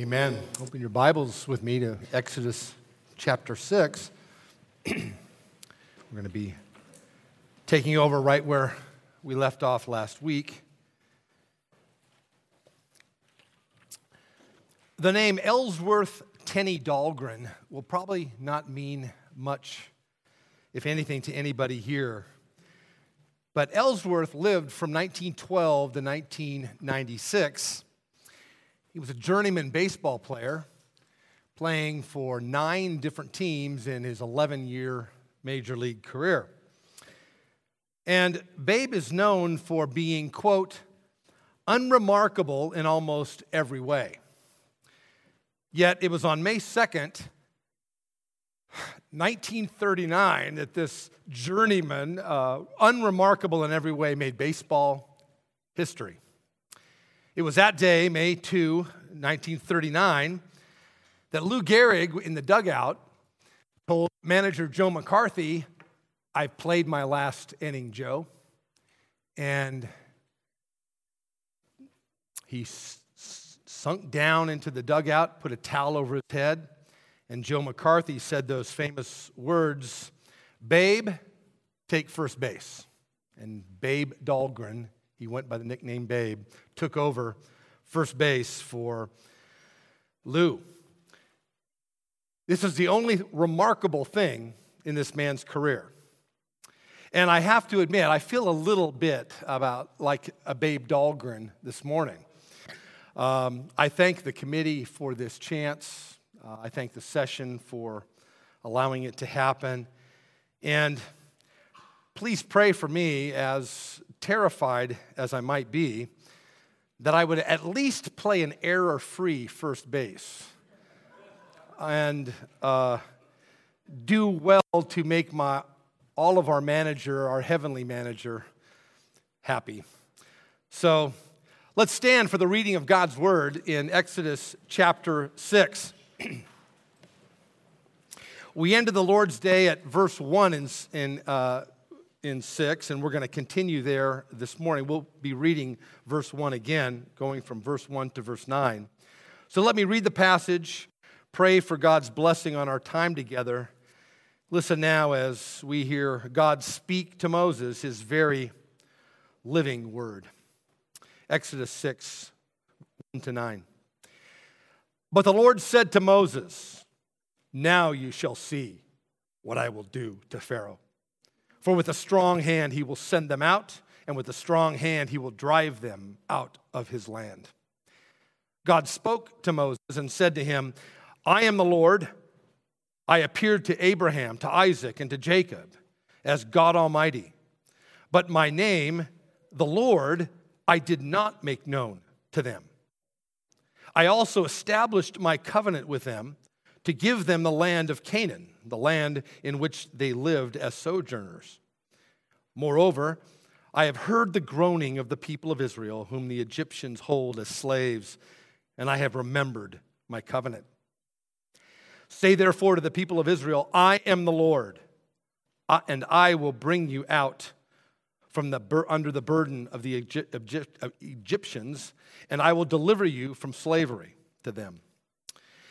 Amen. Open your Bibles with me to Exodus chapter 6. We're going to be taking over right where we left off last week. The name Ellsworth Tenney Dahlgren will probably not mean much, if anything, to anybody here. But Ellsworth lived from 1912 to 1996. He was a journeyman baseball player, playing for nine different teams in his 11 year major league career. And Babe is known for being, quote, unremarkable in almost every way. Yet it was on May 2nd, 1939, that this journeyman, uh, unremarkable in every way, made baseball history. It was that day, May 2, 1939, that Lou Gehrig in the dugout told manager Joe McCarthy, I've played my last inning, Joe. And he s- sunk down into the dugout, put a towel over his head, and Joe McCarthy said those famous words Babe, take first base. And Babe Dahlgren, he went by the nickname Babe, took over first base for Lou. This is the only remarkable thing in this man's career. And I have to admit, I feel a little bit about like a Babe Dahlgren this morning. Um, I thank the committee for this chance. Uh, I thank the session for allowing it to happen. And please pray for me, as terrified as I might be, that I would at least play an error free first base and uh, do well to make my, all of our manager, our heavenly manager, happy. So let's stand for the reading of God's word in Exodus chapter 6. we ended the Lord's Day at verse 1 in, in uh, in 6, and we're going to continue there this morning. We'll be reading verse 1 again, going from verse 1 to verse 9. So let me read the passage, pray for God's blessing on our time together. Listen now as we hear God speak to Moses his very living word. Exodus 6, 1 to 9. But the Lord said to Moses, Now you shall see what I will do to Pharaoh for with a strong hand he will send them out, and with a strong hand he will drive them out of his land. God spoke to Moses and said to him, I am the Lord. I appeared to Abraham, to Isaac, and to Jacob as God Almighty. But my name, the Lord, I did not make known to them. I also established my covenant with them to give them the land of Canaan, the land in which they lived as sojourners. Moreover, I have heard the groaning of the people of Israel, whom the Egyptians hold as slaves, and I have remembered my covenant. Say therefore to the people of Israel, I am the Lord, uh, and I will bring you out from the under the burden of the Egyptians, and I will deliver you from slavery to them.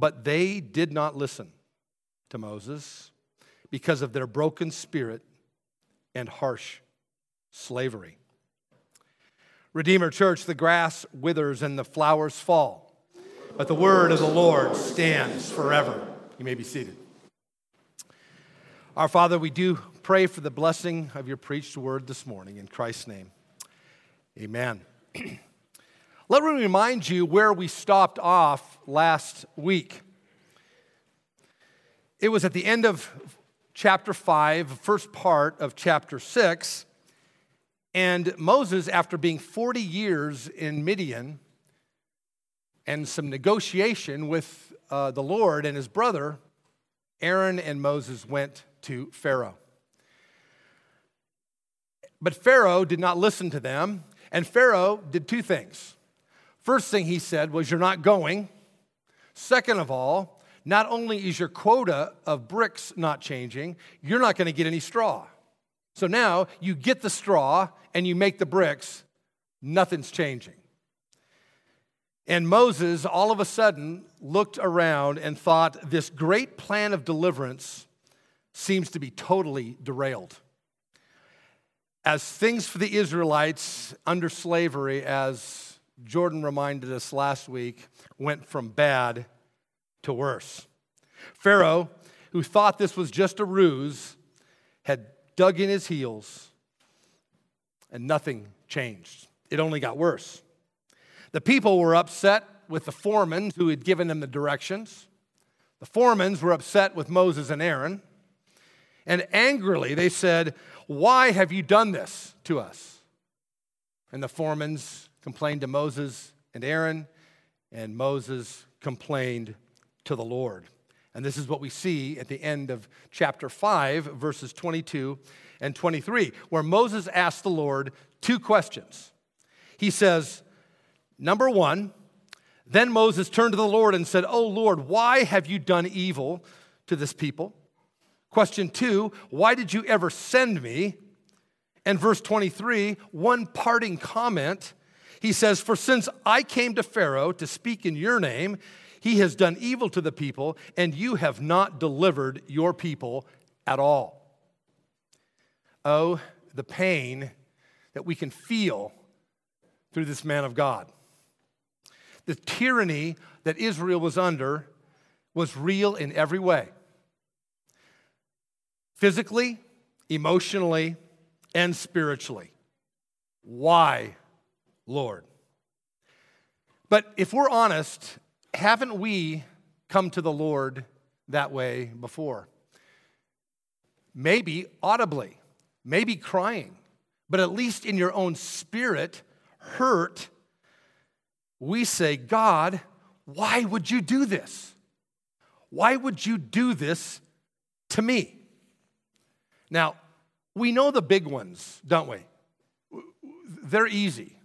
But they did not listen to Moses because of their broken spirit and harsh slavery. Redeemer Church, the grass withers and the flowers fall, but the word of the Lord stands forever. You may be seated. Our Father, we do pray for the blessing of your preached word this morning in Christ's name. Amen. Let me remind you where we stopped off last week. It was at the end of chapter 5, first part of chapter 6. And Moses, after being 40 years in Midian, and some negotiation with uh, the Lord and his brother, Aaron and Moses went to Pharaoh. But Pharaoh did not listen to them, and Pharaoh did two things. First thing he said was, You're not going. Second of all, not only is your quota of bricks not changing, you're not going to get any straw. So now you get the straw and you make the bricks, nothing's changing. And Moses all of a sudden looked around and thought, This great plan of deliverance seems to be totally derailed. As things for the Israelites under slavery, as Jordan reminded us last week, went from bad to worse. Pharaoh, who thought this was just a ruse, had dug in his heels and nothing changed. It only got worse. The people were upset with the foremen who had given them the directions. The foremen were upset with Moses and Aaron. And angrily they said, Why have you done this to us? And the foremen complained to Moses and Aaron, and Moses complained to the Lord. And this is what we see at the end of chapter 5, verses 22 and 23, where Moses asked the Lord two questions. He says, Number one, then Moses turned to the Lord and said, Oh Lord, why have you done evil to this people? Question two, why did you ever send me? And verse 23, one parting comment. He says, For since I came to Pharaoh to speak in your name, he has done evil to the people, and you have not delivered your people at all. Oh, the pain that we can feel through this man of God. The tyranny that Israel was under was real in every way physically, emotionally, and spiritually. Why, Lord? But if we're honest, haven't we come to the Lord that way before? Maybe audibly, maybe crying, but at least in your own spirit, hurt, we say, God, why would you do this? Why would you do this to me? Now, we know the big ones, don't we? They're easy.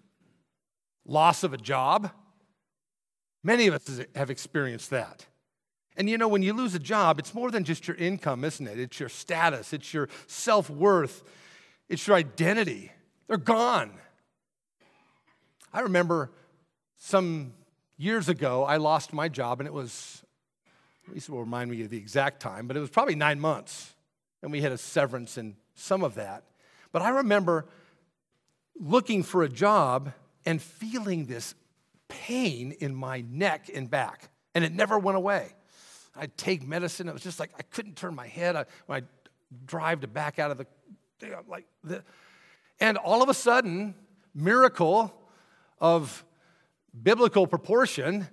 Loss of a job. Many of us have experienced that. And you know, when you lose a job, it's more than just your income, isn't it? It's your status, it's your self worth, it's your identity. They're gone. I remember some years ago, I lost my job, and it was, Lisa will remind me of the exact time, but it was probably nine months and we had a severance in some of that. But I remember looking for a job and feeling this pain in my neck and back, and it never went away. I'd take medicine. It was just like I couldn't turn my head. I, when I drive to back out of the, like the, and all of a sudden, miracle of biblical proportion.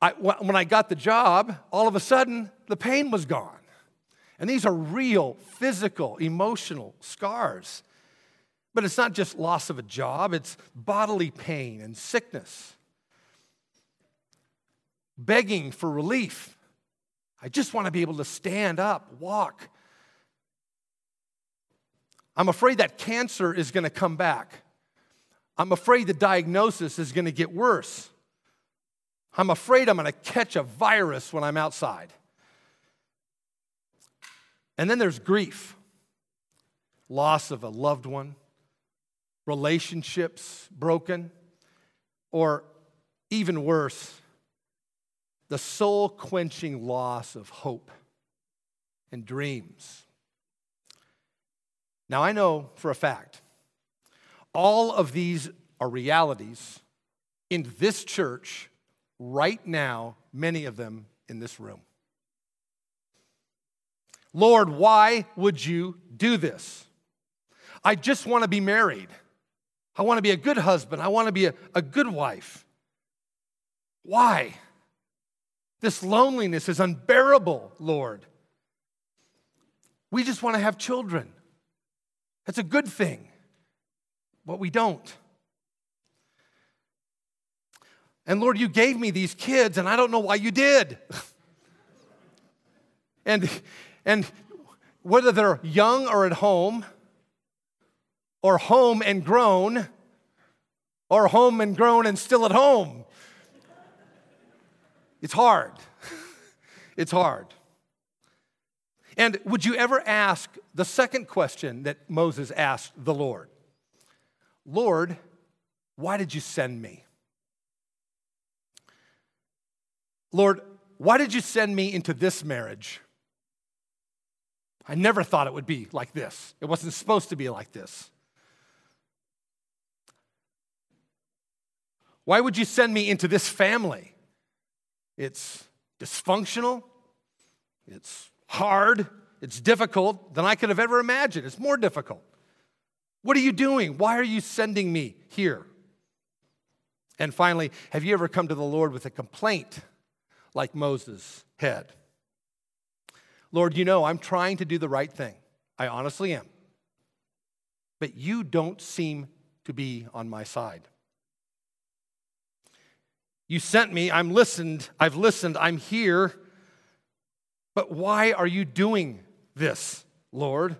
I, when I got the job, all of a sudden the pain was gone. And these are real physical, emotional scars. But it's not just loss of a job, it's bodily pain and sickness. Begging for relief. I just want to be able to stand up, walk. I'm afraid that cancer is going to come back. I'm afraid the diagnosis is going to get worse. I'm afraid I'm going to catch a virus when I'm outside. And then there's grief loss of a loved one, relationships broken, or even worse, the soul quenching loss of hope and dreams. Now, I know for a fact, all of these are realities in this church right now, many of them in this room. Lord, why would you do this? I just want to be married. I want to be a good husband. I want to be a, a good wife. Why? This loneliness is unbearable, Lord. We just want to have children. That's a good thing, but we don't. And Lord, you gave me these kids, and I don't know why you did. and, and whether they're young or at home, or home and grown, or home and grown and still at home, it's hard. it's hard. And would you ever ask the second question that Moses asked the Lord? Lord, why did you send me? Lord, why did you send me into this marriage? I never thought it would be like this. It wasn't supposed to be like this. Why would you send me into this family? It's dysfunctional, it's hard, it's difficult than I could have ever imagined. It's more difficult. What are you doing? Why are you sending me here? And finally, have you ever come to the Lord with a complaint like Moses had. Lord, you know, I'm trying to do the right thing. I honestly am. But you don't seem to be on my side. You sent me, I'm listened, I've listened, I'm here. But why are you doing this, Lord?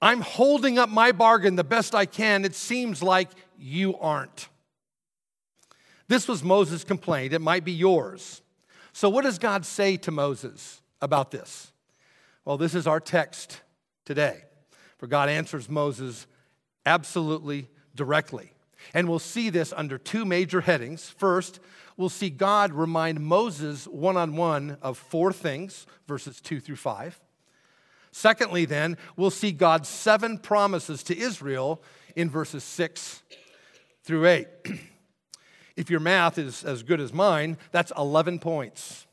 I'm holding up my bargain the best I can. It seems like you aren't. This was Moses' complaint. It might be yours. So, what does God say to Moses about this? Well, this is our text today. For God answers Moses absolutely directly. And we'll see this under two major headings. First, we'll see God remind Moses one on one of four things, verses two through five. Secondly, then, we'll see God's seven promises to Israel in verses six through eight. If your math is as good as mine, that's 11 points.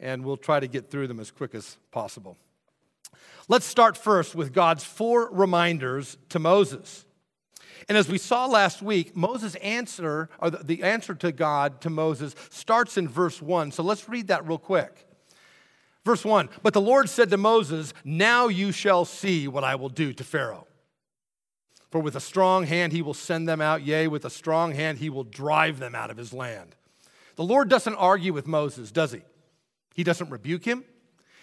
And we'll try to get through them as quick as possible. Let's start first with God's four reminders to Moses. And as we saw last week, Moses' answer, or the answer to God to Moses, starts in verse 1. So let's read that real quick. Verse 1 But the Lord said to Moses, Now you shall see what I will do to Pharaoh. For with a strong hand he will send them out, yea, with a strong hand he will drive them out of his land. The Lord doesn't argue with Moses, does he? He doesn't rebuke him.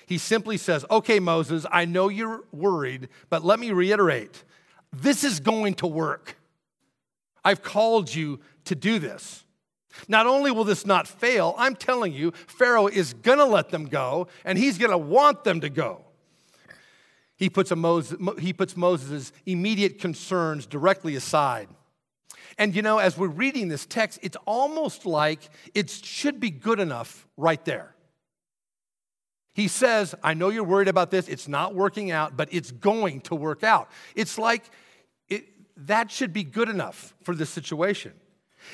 He simply says, Okay, Moses, I know you're worried, but let me reiterate this is going to work. I've called you to do this. Not only will this not fail, I'm telling you, Pharaoh is going to let them go, and he's going to want them to go. He puts, Moses, he puts Moses' immediate concerns directly aside. And you know, as we're reading this text, it's almost like it should be good enough right there. He says, I know you're worried about this, it's not working out, but it's going to work out. It's like that should be good enough for this situation.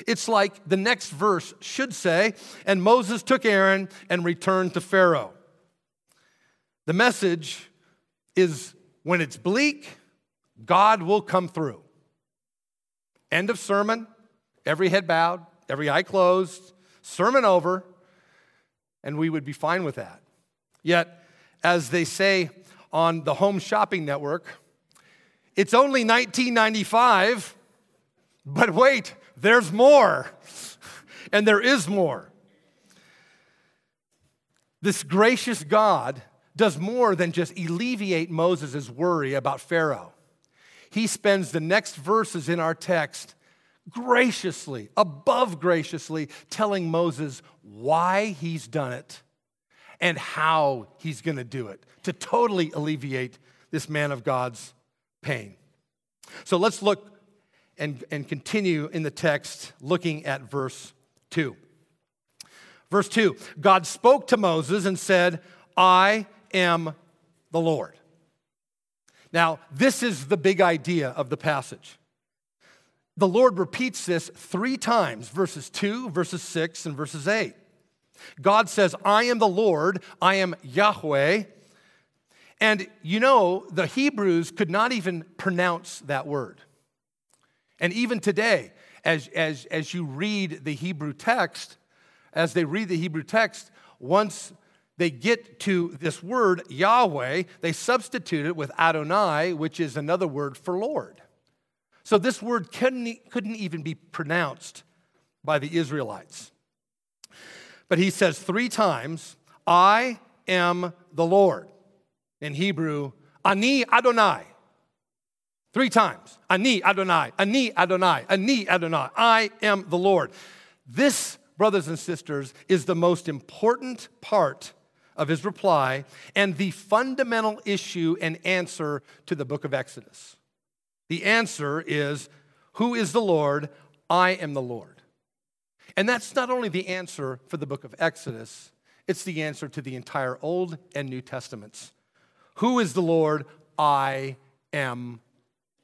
It's like the next verse should say, and Moses took Aaron and returned to Pharaoh. The message is when it's bleak, God will come through. End of sermon, every head bowed, every eye closed, sermon over, and we would be fine with that. Yet, as they say on the Home Shopping Network, it's only 1995, but wait, there's more. and there is more. This gracious God does more than just alleviate Moses' worry about Pharaoh. He spends the next verses in our text graciously, above graciously, telling Moses why he's done it and how he's going to do it to totally alleviate this man of God's pain. So let's look and, and continue in the text looking at verse 2. Verse 2 God spoke to Moses and said, I am the Lord. Now, this is the big idea of the passage. The Lord repeats this three times verses 2, verses 6, and verses 8. God says, I am the Lord, I am Yahweh. And you know, the Hebrews could not even pronounce that word. And even today, as, as, as you read the Hebrew text, as they read the Hebrew text, once they get to this word, Yahweh, they substitute it with Adonai, which is another word for Lord. So this word couldn't, couldn't even be pronounced by the Israelites. But he says three times, I am the Lord. In Hebrew, Ani Adonai. Three times. Ani Adonai, Ani Adonai, Ani Adonai. I am the Lord. This, brothers and sisters, is the most important part of his reply and the fundamental issue and answer to the book of Exodus. The answer is Who is the Lord? I am the Lord. And that's not only the answer for the book of Exodus, it's the answer to the entire Old and New Testaments. Who is the Lord? I am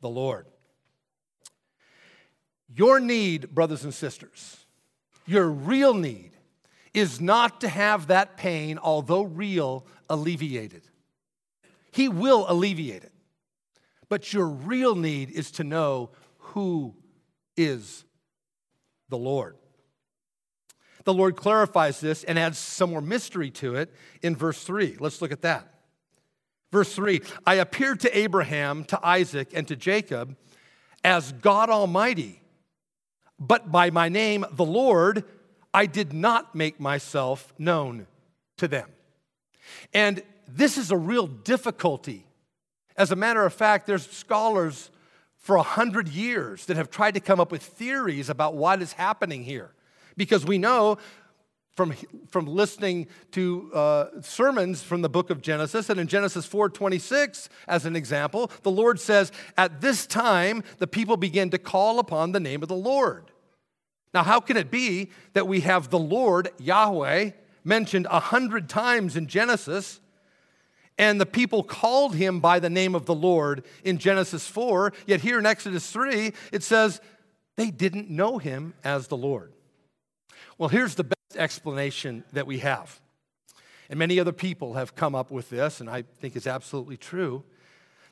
the Lord. Your need, brothers and sisters, your real need is not to have that pain, although real, alleviated. He will alleviate it. But your real need is to know who is the Lord. The Lord clarifies this and adds some more mystery to it in verse 3. Let's look at that. Verse 3 I appeared to Abraham, to Isaac, and to Jacob as God Almighty, but by my name, the Lord, I did not make myself known to them. And this is a real difficulty. As a matter of fact, there's scholars for a hundred years that have tried to come up with theories about what is happening here. Because we know from, from listening to uh, sermons from the book of Genesis. And in Genesis 4:26, as an example, the Lord says, "At this time the people begin to call upon the name of the Lord." Now, how can it be that we have the Lord Yahweh mentioned a hundred times in Genesis? And the people called him by the name of the Lord in Genesis 4, yet here in Exodus 3, it says they didn't know him as the Lord. Well, here's the explanation that we have. And many other people have come up with this, and I think it's absolutely true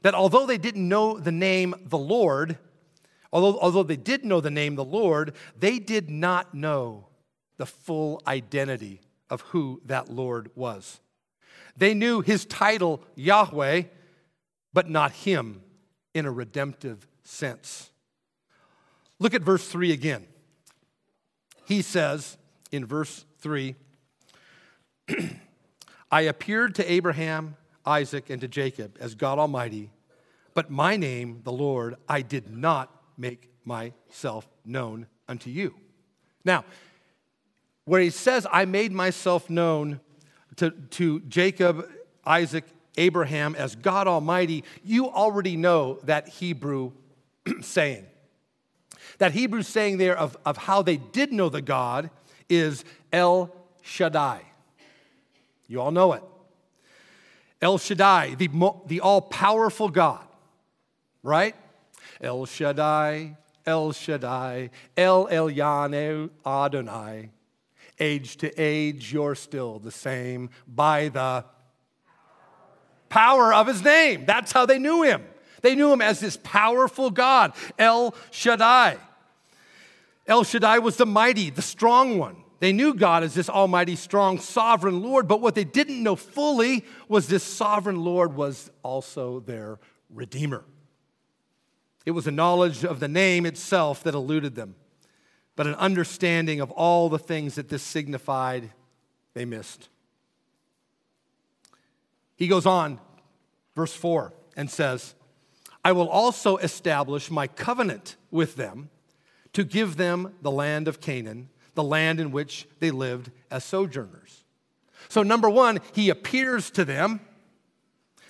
that although they didn't know the name the Lord, although, although they did know the name the Lord, they did not know the full identity of who that Lord was. They knew his title, Yahweh, but not him in a redemptive sense. Look at verse 3 again he says in verse 3 I appeared to Abraham, Isaac, and to Jacob as God Almighty, but my name, the Lord, I did not make myself known unto you. Now, where he says, I made myself known to, to Jacob, Isaac, Abraham as God Almighty, you already know that Hebrew saying. That Hebrew saying there of, of how they did know the God is El Shaddai. You all know it. El Shaddai, the, the all powerful God, right? El Shaddai, El Shaddai, El Elyon Adonai. Age to age, you're still the same by the power of his name. That's how they knew him. They knew him as this powerful God, El Shaddai. El Shaddai was the mighty, the strong one. They knew God as this almighty, strong, sovereign Lord, but what they didn't know fully was this sovereign Lord was also their Redeemer. It was a knowledge of the name itself that eluded them, but an understanding of all the things that this signified, they missed. He goes on, verse 4, and says, I will also establish my covenant with them to give them the land of Canaan, the land in which they lived as sojourners. So, number one, he appears to them.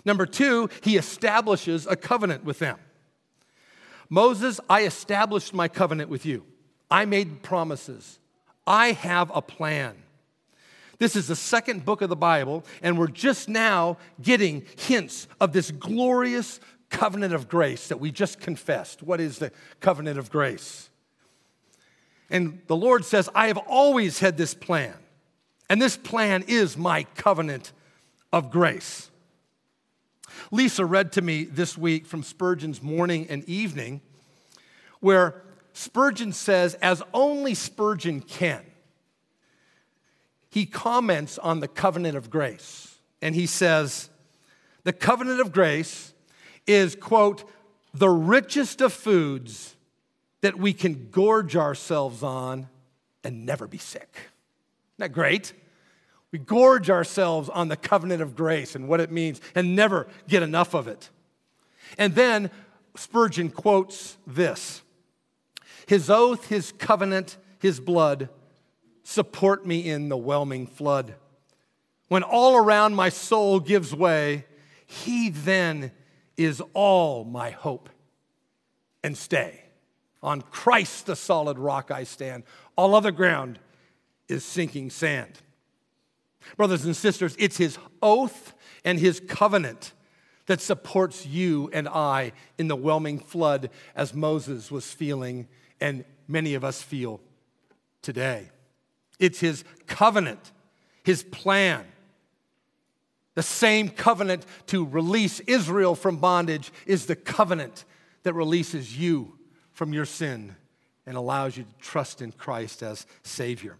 Number two, he establishes a covenant with them. Moses, I established my covenant with you. I made promises. I have a plan. This is the second book of the Bible, and we're just now getting hints of this glorious covenant of grace that we just confessed. What is the covenant of grace? And the Lord says, I have always had this plan, and this plan is my covenant of grace. Lisa read to me this week from Spurgeon's Morning and Evening, where Spurgeon says, as only Spurgeon can, he comments on the covenant of grace. And he says, the covenant of grace is, quote, the richest of foods that we can gorge ourselves on and never be sick. Isn't that great? We gorge ourselves on the covenant of grace and what it means and never get enough of it. And then Spurgeon quotes this His oath, his covenant, his blood support me in the whelming flood. When all around my soul gives way, he then is all my hope and stay. On Christ, the solid rock, I stand. All other ground is sinking sand. Brothers and sisters, it's his oath and his covenant that supports you and I in the whelming flood as Moses was feeling and many of us feel today. It's his covenant, his plan. The same covenant to release Israel from bondage is the covenant that releases you from your sin and allows you to trust in Christ as Savior.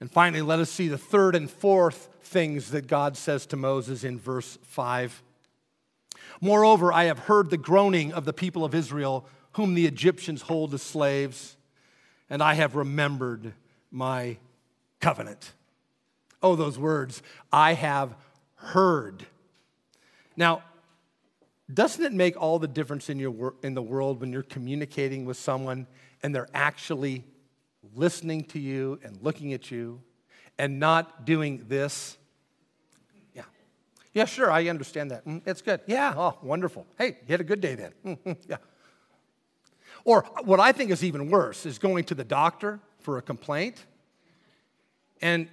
And finally, let us see the third and fourth things that God says to Moses in verse 5. Moreover, I have heard the groaning of the people of Israel, whom the Egyptians hold as slaves, and I have remembered my covenant. Oh, those words, I have heard. Now, doesn't it make all the difference in, your, in the world when you're communicating with someone and they're actually listening to you and looking at you and not doing this? Yeah. Yeah, sure, I understand that. Mm, it's good. Yeah, oh, wonderful. Hey, you had a good day then. Mm-hmm, yeah. Or what I think is even worse is going to the doctor for a complaint and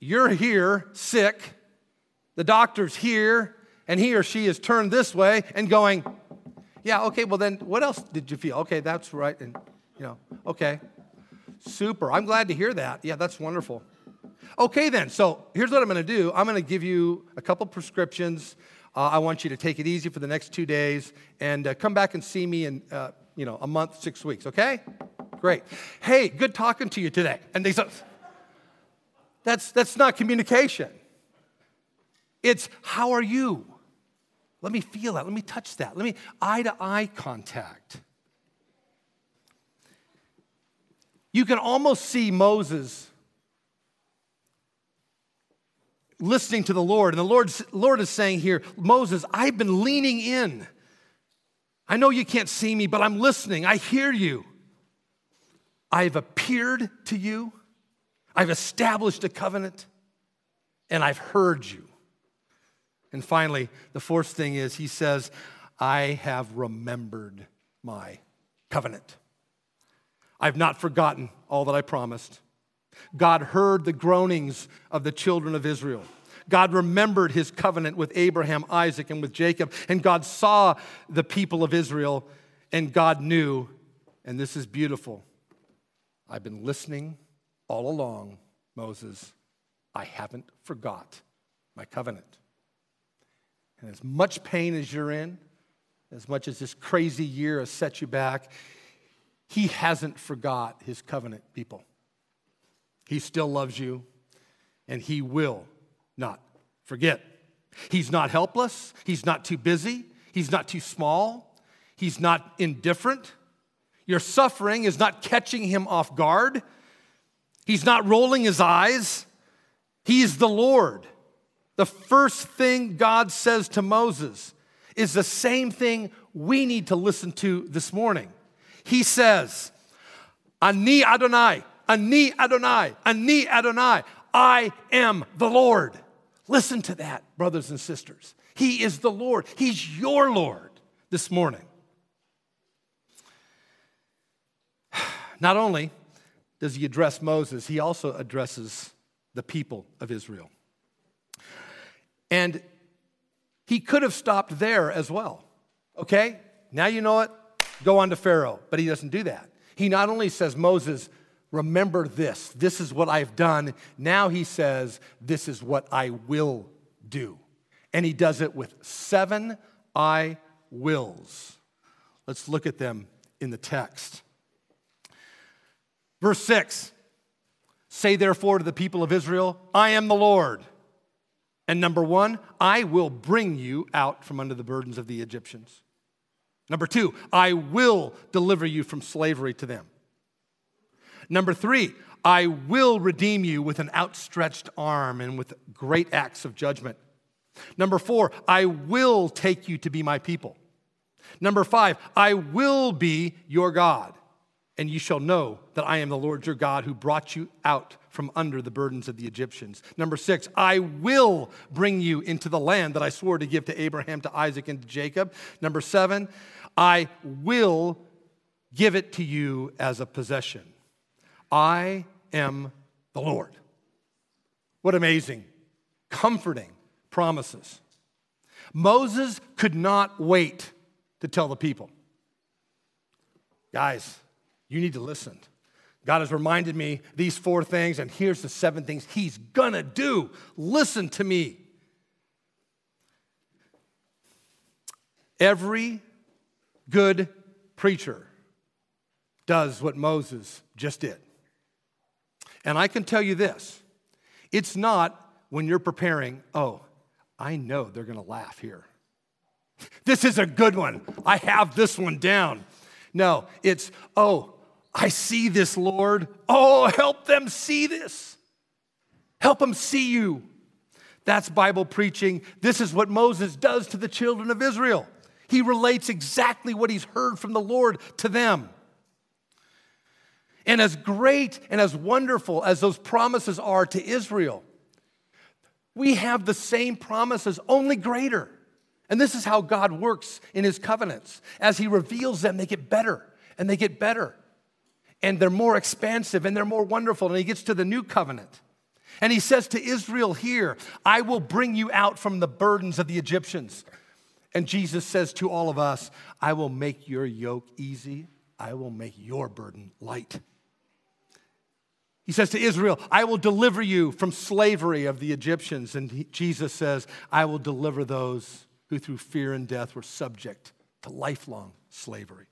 you're here sick, the doctor's here, and he or she is turned this way and going, Yeah, okay, well then what else did you feel? Okay, that's right. And, you know, okay. Super. I'm glad to hear that. Yeah, that's wonderful. Okay, then. So here's what I'm going to do I'm going to give you a couple prescriptions. Uh, I want you to take it easy for the next two days and uh, come back and see me in, uh, you know, a month, six weeks, okay? Great. Hey, good talking to you today. And they said, that's, that's not communication. It's how are you? Let me feel that. Let me touch that. Let me eye to eye contact. You can almost see Moses listening to the Lord. And the Lord, Lord is saying here, Moses, I've been leaning in. I know you can't see me, but I'm listening. I hear you. I've appeared to you. I've established a covenant. And I've heard you. And finally, the fourth thing is he says, I have remembered my covenant. I've not forgotten all that I promised. God heard the groanings of the children of Israel. God remembered his covenant with Abraham, Isaac, and with Jacob. And God saw the people of Israel, and God knew, and this is beautiful. I've been listening all along, Moses. I haven't forgot my covenant. And as much pain as you're in, as much as this crazy year has set you back, he hasn't forgot his covenant people. He still loves you, and he will not forget. He's not helpless, he's not too busy, he's not too small, he's not indifferent. Your suffering is not catching him off guard. He's not rolling his eyes. He's the Lord. The first thing God says to Moses is the same thing we need to listen to this morning. He says, Ani Adonai, Ani Adonai, Ani Adonai, I am the Lord. Listen to that, brothers and sisters. He is the Lord. He's your Lord this morning. Not only does he address Moses, he also addresses the people of Israel. And he could have stopped there as well. Okay, now you know it, go on to Pharaoh. But he doesn't do that. He not only says, Moses, remember this, this is what I've done. Now he says, this is what I will do. And he does it with seven I wills. Let's look at them in the text. Verse 6 Say therefore to the people of Israel, I am the Lord. And number one, I will bring you out from under the burdens of the Egyptians. Number two, I will deliver you from slavery to them. Number three, I will redeem you with an outstretched arm and with great acts of judgment. Number four, I will take you to be my people. Number five, I will be your God, and you shall know that I am the Lord your God who brought you out from under the burdens of the Egyptians. Number six, I will bring you into the land that I swore to give to Abraham, to Isaac, and to Jacob. Number seven, I will give it to you as a possession. I am the Lord. What amazing, comforting promises. Moses could not wait to tell the people. Guys, you need to listen. God has reminded me these four things, and here's the seven things He's gonna do. Listen to me. Every good preacher does what Moses just did. And I can tell you this it's not when you're preparing, oh, I know they're gonna laugh here. This is a good one. I have this one down. No, it's, oh, I see this, Lord. Oh, help them see this. Help them see you. That's Bible preaching. This is what Moses does to the children of Israel. He relates exactly what he's heard from the Lord to them. And as great and as wonderful as those promises are to Israel, we have the same promises, only greater. And this is how God works in his covenants. As he reveals them, they get better and they get better. And they're more expansive and they're more wonderful. And he gets to the new covenant. And he says to Israel here, I will bring you out from the burdens of the Egyptians. And Jesus says to all of us, I will make your yoke easy, I will make your burden light. He says to Israel, I will deliver you from slavery of the Egyptians. And he, Jesus says, I will deliver those who through fear and death were subject to lifelong slavery.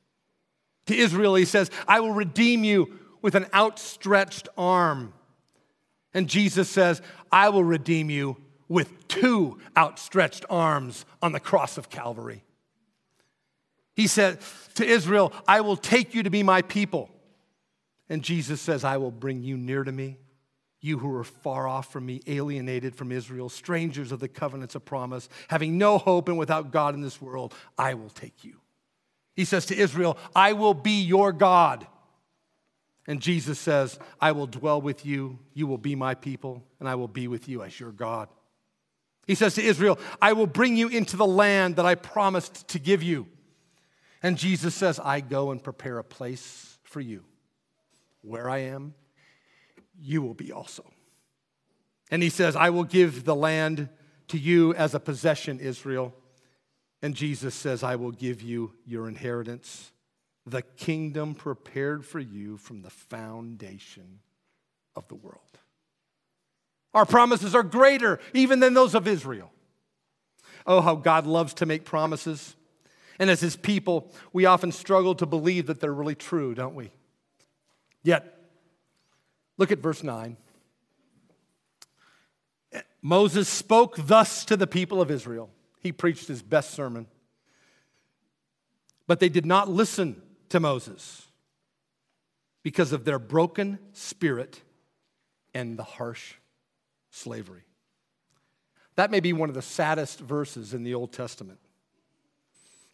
To Israel, he says, I will redeem you with an outstretched arm. And Jesus says, I will redeem you with two outstretched arms on the cross of Calvary. He said to Israel, I will take you to be my people. And Jesus says, I will bring you near to me you who are far off from me, alienated from Israel, strangers of the covenants of promise, having no hope and without God in this world, I will take you. He says to Israel, I will be your God. And Jesus says, I will dwell with you, you will be my people, and I will be with you as your God. He says to Israel, I will bring you into the land that I promised to give you. And Jesus says, I go and prepare a place for you. Where I am, you will be also. And he says, I will give the land to you as a possession, Israel. And Jesus says, I will give you your inheritance, the kingdom prepared for you from the foundation of the world. Our promises are greater even than those of Israel. Oh, how God loves to make promises. And as his people, we often struggle to believe that they're really true, don't we? Yet, Look at verse 9. Moses spoke thus to the people of Israel. He preached his best sermon. But they did not listen to Moses because of their broken spirit and the harsh slavery. That may be one of the saddest verses in the Old Testament.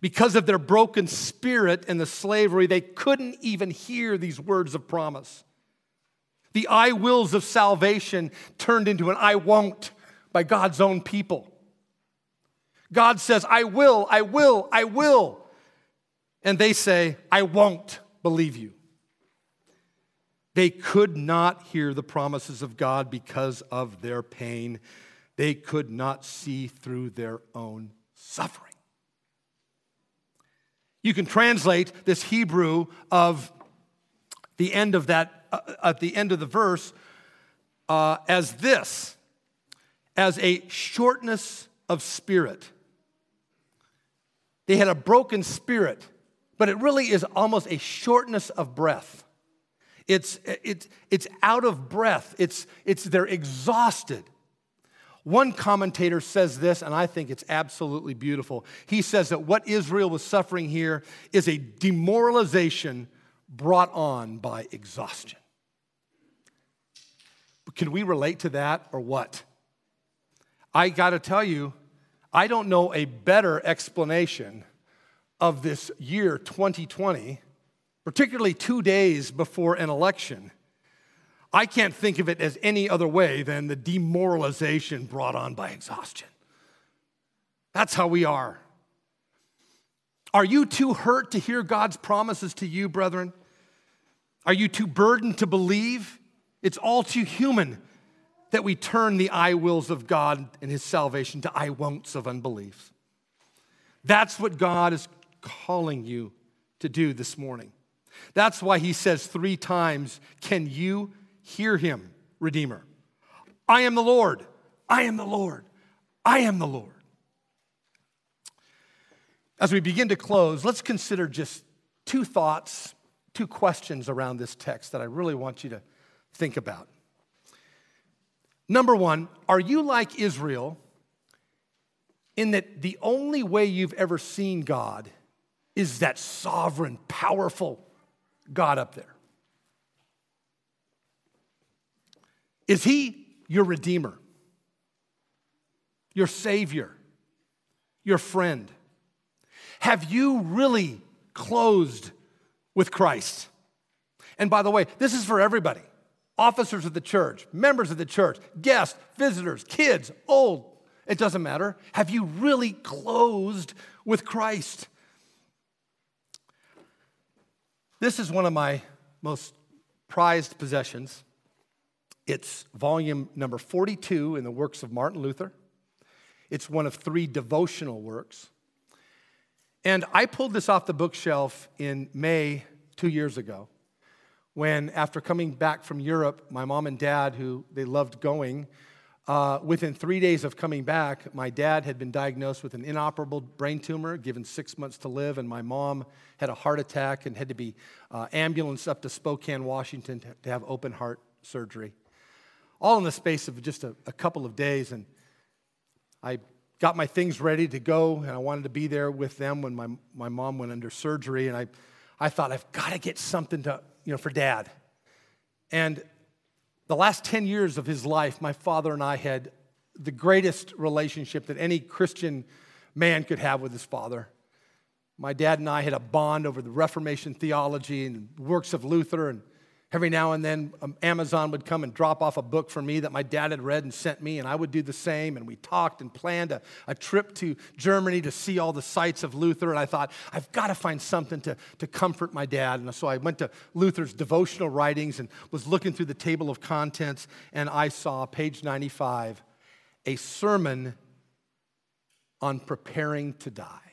Because of their broken spirit and the slavery, they couldn't even hear these words of promise. The I wills of salvation turned into an I won't by God's own people. God says, I will, I will, I will. And they say, I won't believe you. They could not hear the promises of God because of their pain. They could not see through their own suffering. You can translate this Hebrew of the end of that uh, at the end of the verse uh, as this as a shortness of spirit. They had a broken spirit, but it really is almost a shortness of breath. It's, it's, it's out of breath, it's, it's they're exhausted. One commentator says this, and I think it's absolutely beautiful. He says that what Israel was suffering here is a demoralization brought on by exhaustion. Can we relate to that or what? I got to tell you, I don't know a better explanation of this year 2020, particularly two days before an election. I can't think of it as any other way than the demoralization brought on by exhaustion. That's how we are. Are you too hurt to hear God's promises to you, brethren? Are you too burdened to believe? It's all too human that we turn the I wills of God and His salvation to I won'ts of unbelief. That's what God is calling you to do this morning. That's why He says three times, Can you hear Him, Redeemer? I am the Lord. I am the Lord. I am the Lord. As we begin to close, let's consider just two thoughts, two questions around this text that I really want you to think about. Number one, are you like Israel in that the only way you've ever seen God is that sovereign, powerful God up there? Is He your Redeemer, your Savior, your friend? Have you really closed with Christ? And by the way, this is for everybody officers of the church, members of the church, guests, visitors, kids, old. It doesn't matter. Have you really closed with Christ? This is one of my most prized possessions. It's volume number 42 in the works of Martin Luther. It's one of three devotional works. And I pulled this off the bookshelf in May two years ago when, after coming back from Europe, my mom and dad, who they loved going, uh, within three days of coming back, my dad had been diagnosed with an inoperable brain tumor, given six months to live, and my mom had a heart attack and had to be uh, ambulanced up to Spokane, Washington to, to, have open heart surgery. All in the space of just a, a couple of days. And I got my things ready to go, and I wanted to be there with them when my, my mom went under surgery. And I, I thought, I've got to get something to, you know, for dad. And the last 10 years of his life, my father and I had the greatest relationship that any Christian man could have with his father. My dad and I had a bond over the Reformation theology and works of Luther and Every now and then, um, Amazon would come and drop off a book for me that my dad had read and sent me, and I would do the same. And we talked and planned a, a trip to Germany to see all the sites of Luther. And I thought, I've got to find something to, to comfort my dad. And so I went to Luther's devotional writings and was looking through the table of contents, and I saw, page 95, a sermon on preparing to die.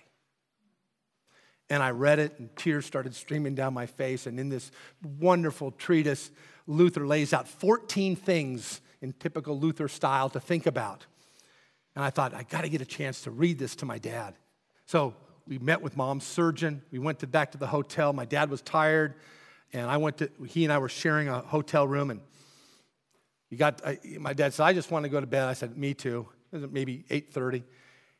And I read it, and tears started streaming down my face. And in this wonderful treatise, Luther lays out 14 things in typical Luther style to think about. And I thought, I got to get a chance to read this to my dad. So we met with mom's surgeon. We went to, back to the hotel. My dad was tired, and I went to, he and I were sharing a hotel room. And you got, I, my dad said, I just want to go to bed. I said, me too. It was maybe 8.30.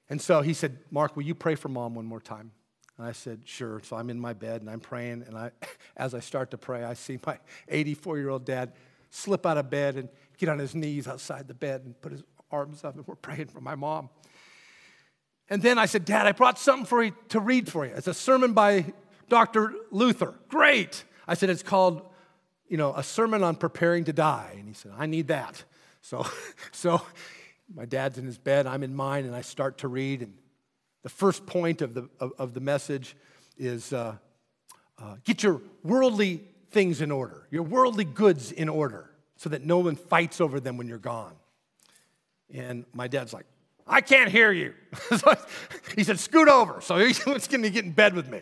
And so he said, Mark, will you pray for mom one more time? And I said, sure. So I'm in my bed and I'm praying. And I, as I start to pray, I see my 84 year old dad slip out of bed and get on his knees outside the bed and put his arms up. And we're praying for my mom. And then I said, Dad, I brought something for you to read for you. It's a sermon by Dr. Luther. Great. I said, it's called, you know, a sermon on preparing to die. And he said, I need that. So, so my dad's in his bed, I'm in mine, and I start to read. And the first point of the, of, of the message is uh, uh, get your worldly things in order, your worldly goods in order, so that no one fights over them when you're gone. And my dad's like, I can't hear you. so he said, scoot over. So he's going to get in bed with me.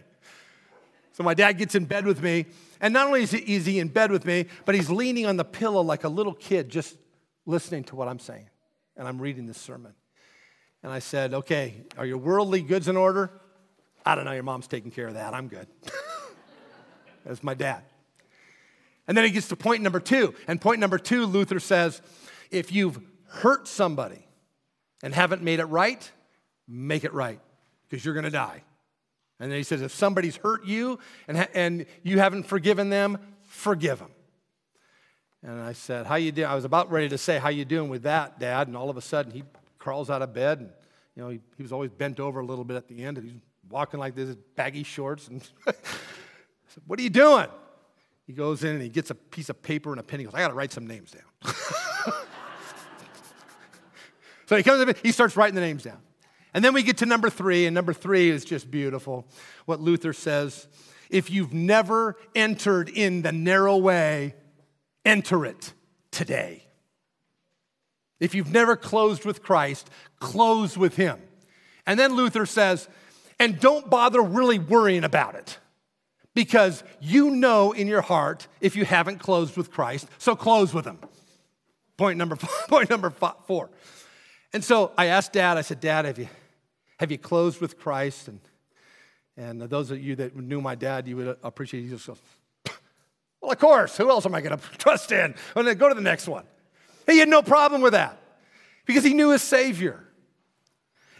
So my dad gets in bed with me. And not only is he, is he in bed with me, but he's leaning on the pillow like a little kid, just listening to what I'm saying. And I'm reading this sermon. And I said, Okay, are your worldly goods in order? I don't know, your mom's taking care of that. I'm good. That's my dad. And then he gets to point number two. And point number two, Luther says, if you've hurt somebody and haven't made it right, make it right because you're going to die. And then he says, if somebody's hurt you and, and you haven't forgiven them, forgive them. And I said, How you doing? I was about ready to say, How you doing with that, Dad? And all of a sudden he crawls out of bed and you know, he, he was always bent over a little bit at the end and he's walking like this, baggy shorts. And I said, What are you doing? He goes in and he gets a piece of paper and a pen. He goes, I got to write some names down. so he comes in, he starts writing the names down. And then we get to number three, and number three is just beautiful. What Luther says if you've never entered in the narrow way, enter it today. If you've never closed with Christ, close with Him. And then Luther says, and don't bother really worrying about it because you know in your heart if you haven't closed with Christ, so close with Him. Point number, point number four. And so I asked Dad, I said, Dad, have you, have you closed with Christ? And, and those of you that knew my dad, you would appreciate He just goes, Well, of course, who else am I going to trust in? And then go to the next one. He had no problem with that because he knew his Savior.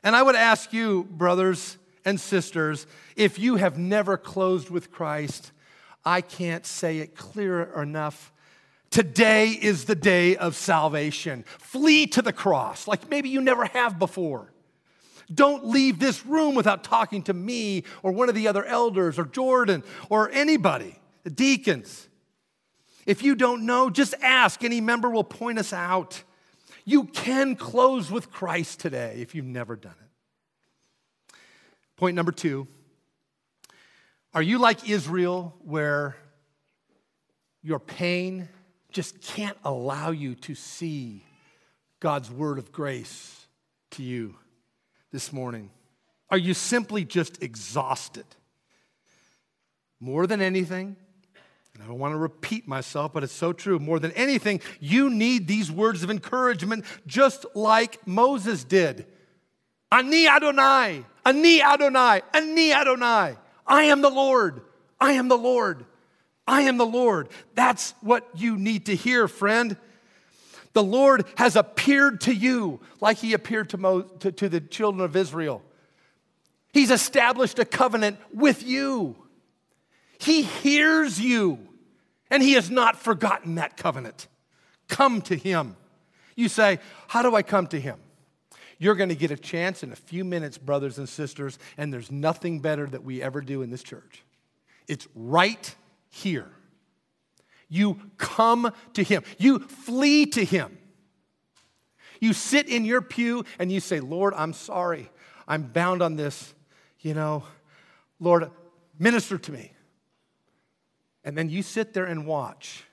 And I would ask you, brothers and sisters, if you have never closed with Christ, I can't say it clearer enough. Today is the day of salvation. Flee to the cross like maybe you never have before. Don't leave this room without talking to me or one of the other elders or Jordan or anybody, the deacons. If you don't know, just ask. Any member will point us out. You can close with Christ today if you've never done it. Point number two Are you like Israel, where your pain just can't allow you to see God's word of grace to you? this morning? Are you simply just exhausted? More than anything, and I don't want to repeat myself, but it's so true. More than anything, you need these words of encouragement just like Moses did. Ani Adonai, Ani Adonai, Ani Adonai. I am the Lord. I am the Lord. I am the Lord. That's what you need to hear, friend. The Lord has appeared to you like he appeared to, Mo, to, to the children of Israel. He's established a covenant with you. He hears you, and he has not forgotten that covenant. Come to him. You say, How do I come to him? You're going to get a chance in a few minutes, brothers and sisters, and there's nothing better that we ever do in this church. It's right here. You come to Him, you flee to Him. You sit in your pew and you say, Lord, I'm sorry. I'm bound on this. You know, Lord, minister to me. And then you sit there and watch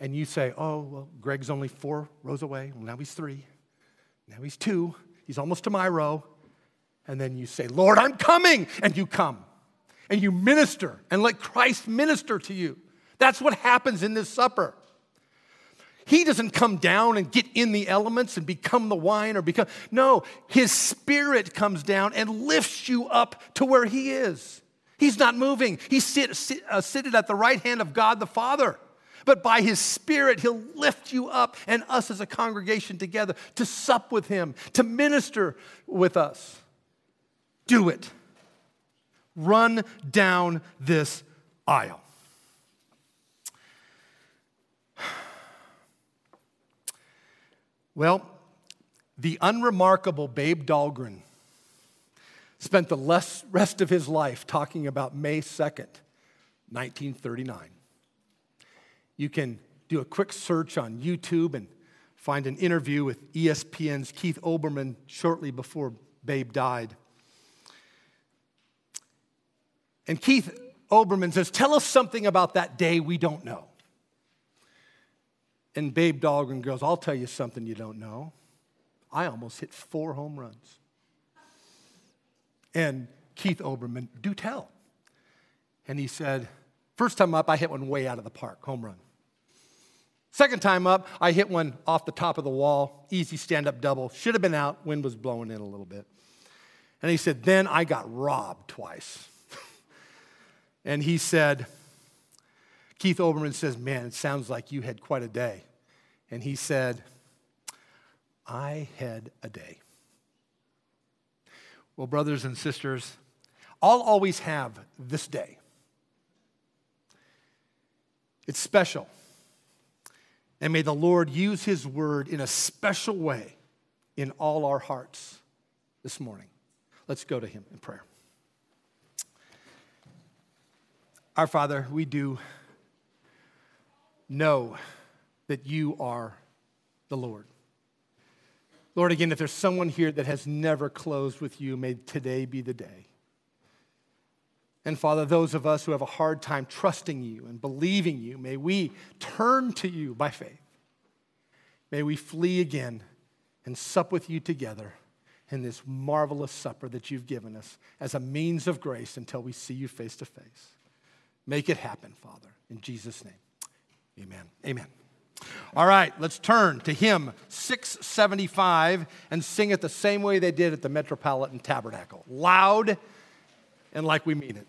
and you say, oh, well, Greg's only four rows away. Well, now he's three. Now he's two. He's almost to my row. And then you say, Lord, I'm coming. And you come and you minister and let Christ minister to you. That's what happens in this supper. He doesn't come down and get in the elements and become the wine or become, no, his spirit comes down and lifts you up to where he is. He's not moving. He's sit, sit, uh, seated at the right hand of God the Father. But by his spirit, he'll lift you up and us as a congregation together to sup with him, to minister with us. Do it. Run down this aisle. Well, the unremarkable Babe Dahlgren spent the rest of his life talking about May 2nd, 1939. You can do a quick search on YouTube and find an interview with ESPN's Keith Olbermann shortly before Babe died. And Keith Olbermann says, Tell us something about that day we don't know. And Babe Dahlgren goes, I'll tell you something you don't know. I almost hit four home runs. And Keith Olbermann, do tell. And he said, First time up, I hit one way out of the park, home run. Second time up, I hit one off the top of the wall, easy stand up double. Should have been out, wind was blowing in a little bit. And he said, Then I got robbed twice. and he said, Keith Olbermann says, Man, it sounds like you had quite a day. And he said, I had a day. Well, brothers and sisters, I'll always have this day. It's special. And may the Lord use his word in a special way in all our hearts this morning. Let's go to him in prayer. Our Father, we do know that you are the Lord. Lord, again, if there's someone here that has never closed with you, may today be the day. And Father, those of us who have a hard time trusting you and believing you, may we turn to you by faith. May we flee again and sup with you together in this marvelous supper that you've given us as a means of grace until we see you face to face. Make it happen, Father, in Jesus' name. Amen. Amen. All right, let's turn to hymn 675 and sing it the same way they did at the Metropolitan Tabernacle loud and like we mean it.